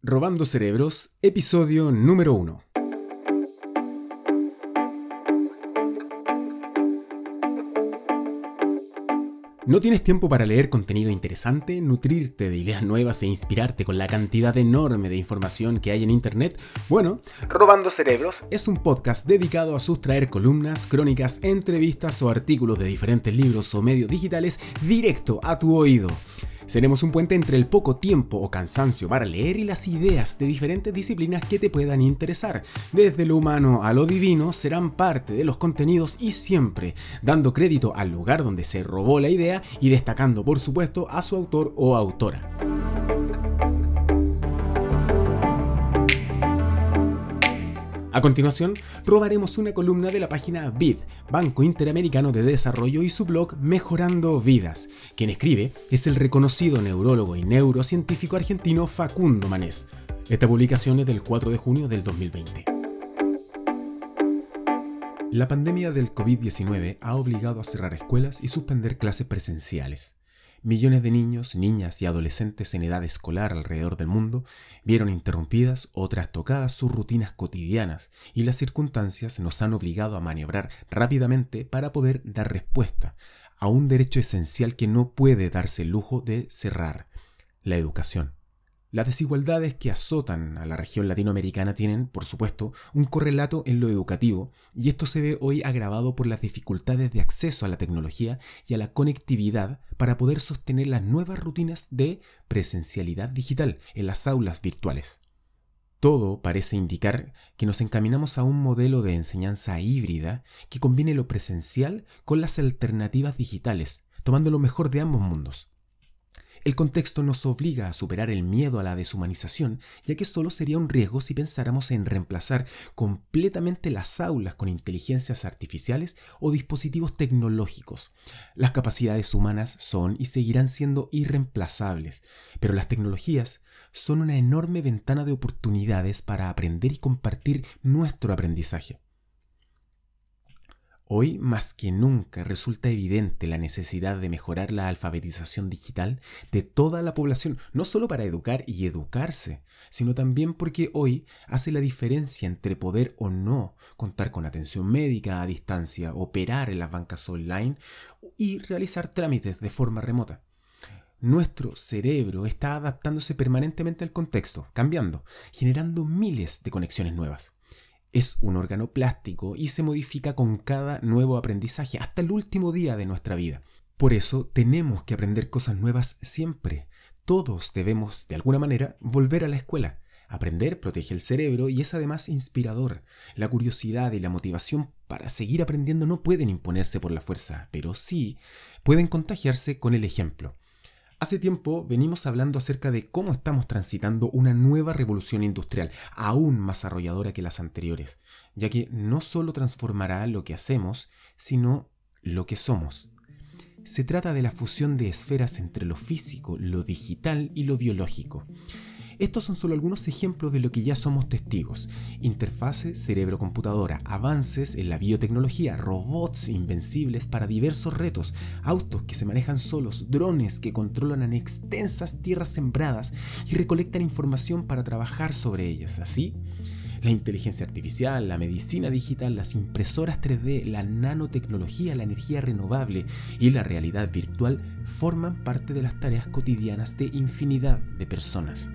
Robando Cerebros, episodio número 1. ¿No tienes tiempo para leer contenido interesante, nutrirte de ideas nuevas e inspirarte con la cantidad enorme de información que hay en Internet? Bueno, Robando Cerebros es un podcast dedicado a sustraer columnas, crónicas, entrevistas o artículos de diferentes libros o medios digitales directo a tu oído. Seremos un puente entre el poco tiempo o cansancio para leer y las ideas de diferentes disciplinas que te puedan interesar. Desde lo humano a lo divino serán parte de los contenidos y siempre dando crédito al lugar donde se robó la idea y destacando por supuesto a su autor o autora. A continuación, robaremos una columna de la página BID, Banco Interamericano de Desarrollo, y su blog Mejorando Vidas. Quien escribe es el reconocido neurólogo y neurocientífico argentino Facundo Manés. Esta publicación es del 4 de junio del 2020. La pandemia del COVID-19 ha obligado a cerrar escuelas y suspender clases presenciales. Millones de niños, niñas y adolescentes en edad escolar alrededor del mundo vieron interrumpidas o trastocadas sus rutinas cotidianas y las circunstancias nos han obligado a maniobrar rápidamente para poder dar respuesta a un derecho esencial que no puede darse el lujo de cerrar, la educación. Las desigualdades que azotan a la región latinoamericana tienen, por supuesto, un correlato en lo educativo, y esto se ve hoy agravado por las dificultades de acceso a la tecnología y a la conectividad para poder sostener las nuevas rutinas de presencialidad digital en las aulas virtuales. Todo parece indicar que nos encaminamos a un modelo de enseñanza híbrida que combine lo presencial con las alternativas digitales, tomando lo mejor de ambos mundos. El contexto nos obliga a superar el miedo a la deshumanización, ya que solo sería un riesgo si pensáramos en reemplazar completamente las aulas con inteligencias artificiales o dispositivos tecnológicos. Las capacidades humanas son y seguirán siendo irreemplazables, pero las tecnologías son una enorme ventana de oportunidades para aprender y compartir nuestro aprendizaje. Hoy más que nunca resulta evidente la necesidad de mejorar la alfabetización digital de toda la población, no solo para educar y educarse, sino también porque hoy hace la diferencia entre poder o no contar con atención médica a distancia, operar en las bancas online y realizar trámites de forma remota. Nuestro cerebro está adaptándose permanentemente al contexto, cambiando, generando miles de conexiones nuevas. Es un órgano plástico y se modifica con cada nuevo aprendizaje hasta el último día de nuestra vida. Por eso tenemos que aprender cosas nuevas siempre. Todos debemos, de alguna manera, volver a la escuela. Aprender protege el cerebro y es además inspirador. La curiosidad y la motivación para seguir aprendiendo no pueden imponerse por la fuerza, pero sí pueden contagiarse con el ejemplo. Hace tiempo venimos hablando acerca de cómo estamos transitando una nueva revolución industrial, aún más arrolladora que las anteriores, ya que no solo transformará lo que hacemos, sino lo que somos. Se trata de la fusión de esferas entre lo físico, lo digital y lo biológico. Estos son solo algunos ejemplos de lo que ya somos testigos. Interfase cerebro-computadora, avances en la biotecnología, robots invencibles para diversos retos, autos que se manejan solos, drones que controlan en extensas tierras sembradas y recolectan información para trabajar sobre ellas. Así, la inteligencia artificial, la medicina digital, las impresoras 3D, la nanotecnología, la energía renovable y la realidad virtual forman parte de las tareas cotidianas de infinidad de personas.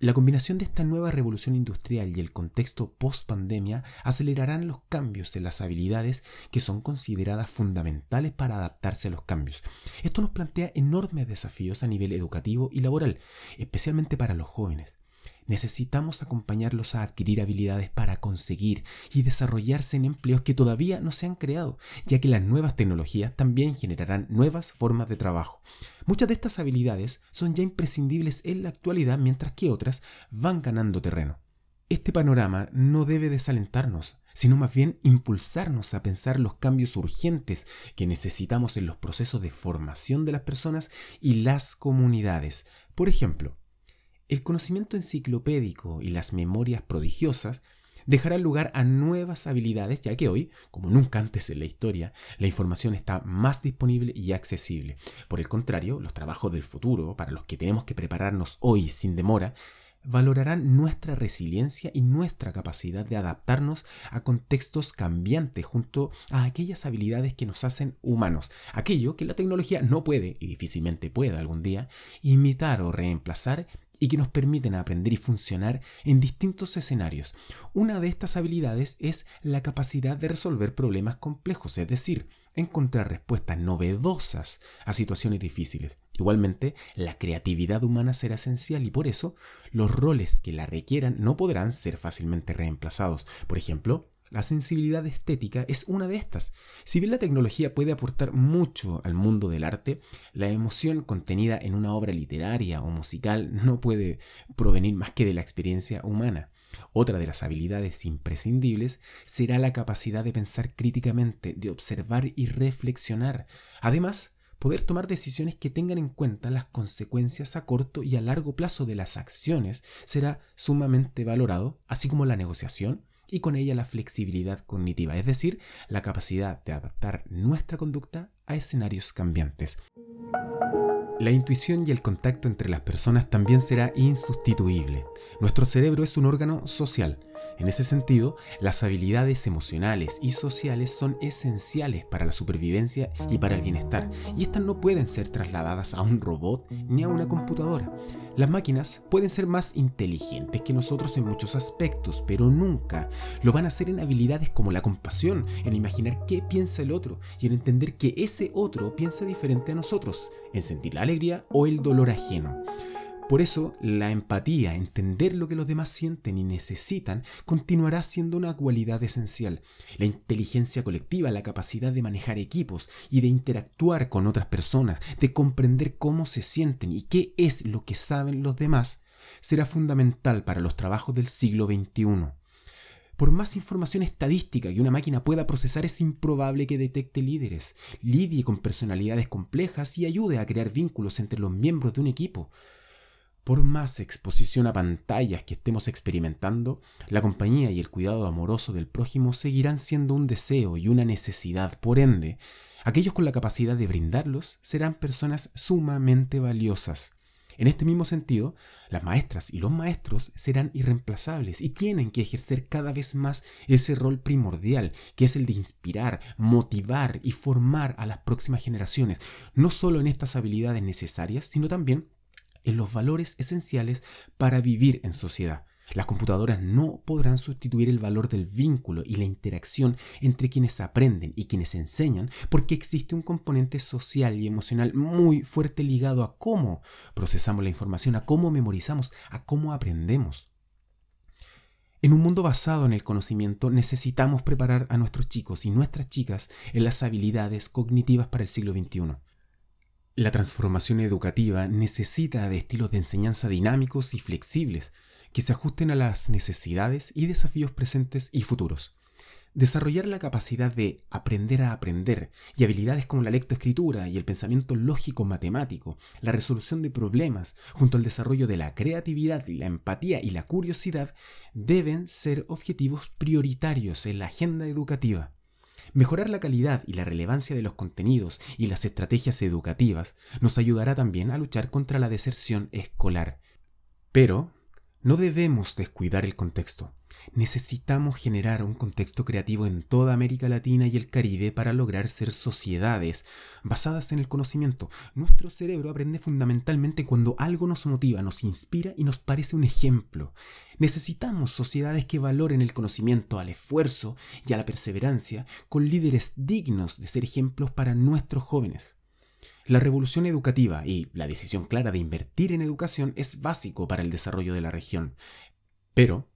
La combinación de esta nueva revolución industrial y el contexto post-pandemia acelerarán los cambios en las habilidades que son consideradas fundamentales para adaptarse a los cambios. Esto nos plantea enormes desafíos a nivel educativo y laboral, especialmente para los jóvenes. Necesitamos acompañarlos a adquirir habilidades para conseguir y desarrollarse en empleos que todavía no se han creado, ya que las nuevas tecnologías también generarán nuevas formas de trabajo. Muchas de estas habilidades son ya imprescindibles en la actualidad, mientras que otras van ganando terreno. Este panorama no debe desalentarnos, sino más bien impulsarnos a pensar los cambios urgentes que necesitamos en los procesos de formación de las personas y las comunidades. Por ejemplo, el conocimiento enciclopédico y las memorias prodigiosas dejarán lugar a nuevas habilidades, ya que hoy, como nunca antes en la historia, la información está más disponible y accesible. Por el contrario, los trabajos del futuro, para los que tenemos que prepararnos hoy sin demora, valorarán nuestra resiliencia y nuestra capacidad de adaptarnos a contextos cambiantes junto a aquellas habilidades que nos hacen humanos, aquello que la tecnología no puede y difícilmente pueda algún día imitar o reemplazar y que nos permiten aprender y funcionar en distintos escenarios. Una de estas habilidades es la capacidad de resolver problemas complejos, es decir, encontrar respuestas novedosas a situaciones difíciles. Igualmente, la creatividad humana será esencial y por eso los roles que la requieran no podrán ser fácilmente reemplazados. Por ejemplo, la sensibilidad estética es una de estas. Si bien la tecnología puede aportar mucho al mundo del arte, la emoción contenida en una obra literaria o musical no puede provenir más que de la experiencia humana. Otra de las habilidades imprescindibles será la capacidad de pensar críticamente, de observar y reflexionar. Además, poder tomar decisiones que tengan en cuenta las consecuencias a corto y a largo plazo de las acciones será sumamente valorado, así como la negociación y con ella la flexibilidad cognitiva, es decir, la capacidad de adaptar nuestra conducta a escenarios cambiantes. La intuición y el contacto entre las personas también será insustituible. Nuestro cerebro es un órgano social. En ese sentido, las habilidades emocionales y sociales son esenciales para la supervivencia y para el bienestar, y estas no pueden ser trasladadas a un robot ni a una computadora. Las máquinas pueden ser más inteligentes que nosotros en muchos aspectos, pero nunca lo van a hacer en habilidades como la compasión, en imaginar qué piensa el otro y en entender que ese otro piensa diferente a nosotros, en sentir la alegría o el dolor ajeno. Por eso, la empatía, entender lo que los demás sienten y necesitan, continuará siendo una cualidad esencial. La inteligencia colectiva, la capacidad de manejar equipos y de interactuar con otras personas, de comprender cómo se sienten y qué es lo que saben los demás, será fundamental para los trabajos del siglo XXI. Por más información estadística que una máquina pueda procesar, es improbable que detecte líderes, lidie con personalidades complejas y ayude a crear vínculos entre los miembros de un equipo. Por más exposición a pantallas que estemos experimentando, la compañía y el cuidado amoroso del prójimo seguirán siendo un deseo y una necesidad. Por ende, aquellos con la capacidad de brindarlos serán personas sumamente valiosas. En este mismo sentido, las maestras y los maestros serán irreemplazables y tienen que ejercer cada vez más ese rol primordial, que es el de inspirar, motivar y formar a las próximas generaciones, no solo en estas habilidades necesarias, sino también en los valores esenciales para vivir en sociedad. Las computadoras no podrán sustituir el valor del vínculo y la interacción entre quienes aprenden y quienes enseñan porque existe un componente social y emocional muy fuerte ligado a cómo procesamos la información, a cómo memorizamos, a cómo aprendemos. En un mundo basado en el conocimiento necesitamos preparar a nuestros chicos y nuestras chicas en las habilidades cognitivas para el siglo XXI. La transformación educativa necesita de estilos de enseñanza dinámicos y flexibles que se ajusten a las necesidades y desafíos presentes y futuros. Desarrollar la capacidad de aprender a aprender y habilidades como la lectoescritura y el pensamiento lógico matemático, la resolución de problemas, junto al desarrollo de la creatividad la empatía y la curiosidad, deben ser objetivos prioritarios en la agenda educativa. Mejorar la calidad y la relevancia de los contenidos y las estrategias educativas nos ayudará también a luchar contra la deserción escolar. Pero no debemos descuidar el contexto. Necesitamos generar un contexto creativo en toda América Latina y el Caribe para lograr ser sociedades basadas en el conocimiento. Nuestro cerebro aprende fundamentalmente cuando algo nos motiva, nos inspira y nos parece un ejemplo. Necesitamos sociedades que valoren el conocimiento al esfuerzo y a la perseverancia, con líderes dignos de ser ejemplos para nuestros jóvenes. La revolución educativa y la decisión clara de invertir en educación es básico para el desarrollo de la región. Pero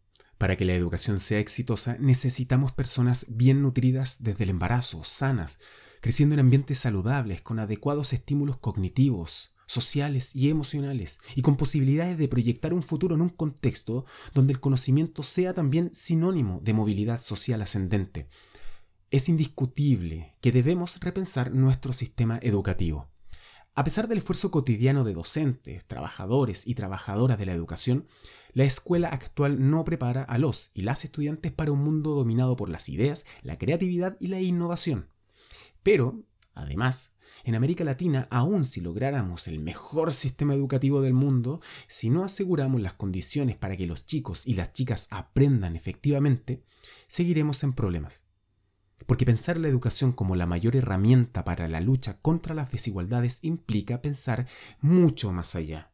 para que la educación sea exitosa necesitamos personas bien nutridas desde el embarazo, sanas, creciendo en ambientes saludables, con adecuados estímulos cognitivos, sociales y emocionales, y con posibilidades de proyectar un futuro en un contexto donde el conocimiento sea también sinónimo de movilidad social ascendente. Es indiscutible que debemos repensar nuestro sistema educativo. A pesar del esfuerzo cotidiano de docentes, trabajadores y trabajadoras de la educación, la escuela actual no prepara a los y las estudiantes para un mundo dominado por las ideas, la creatividad y la innovación. Pero Además, en América Latina, aun si lográramos el mejor sistema educativo del mundo, si no aseguramos las condiciones para que los chicos y las chicas aprendan efectivamente, seguiremos en problemas. Porque pensar la educación como la mayor herramienta para la lucha contra las desigualdades implica pensar mucho más allá.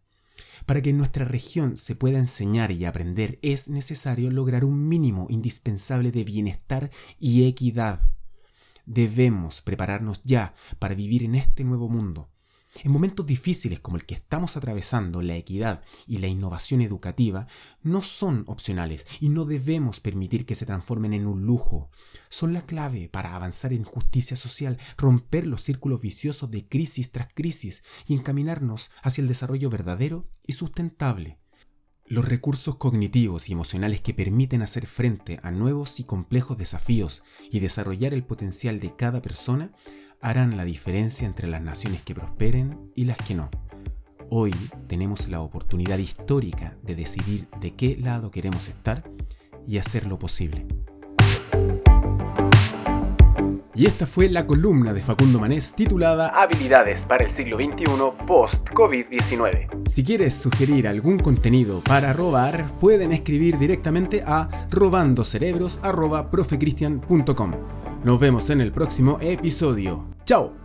Para que en nuestra región se pueda enseñar y aprender es necesario lograr un mínimo indispensable de bienestar y equidad Debemos prepararnos ya para vivir en este nuevo mundo. En momentos difíciles como el que estamos atravesando, la equidad y la innovación educativa no son opcionales y no debemos permitir que se transformen en un lujo. Son la clave para avanzar en justicia social, romper los círculos viciosos de crisis tras crisis y encaminarnos hacia el desarrollo verdadero y sustentable. Los recursos cognitivos y emocionales que permiten hacer frente a nuevos y complejos desafíos y desarrollar el potencial de cada persona harán la diferencia entre las naciones que prosperen y las que no. Hoy tenemos la oportunidad histórica de decidir de qué lado queremos estar y hacerlo posible. Y esta fue la columna de Facundo Manés titulada Habilidades para el siglo XXI post-COVID-19. Si quieres sugerir algún contenido para robar, pueden escribir directamente a robandocerebros.profecristian.com. Nos vemos en el próximo episodio. Tchau!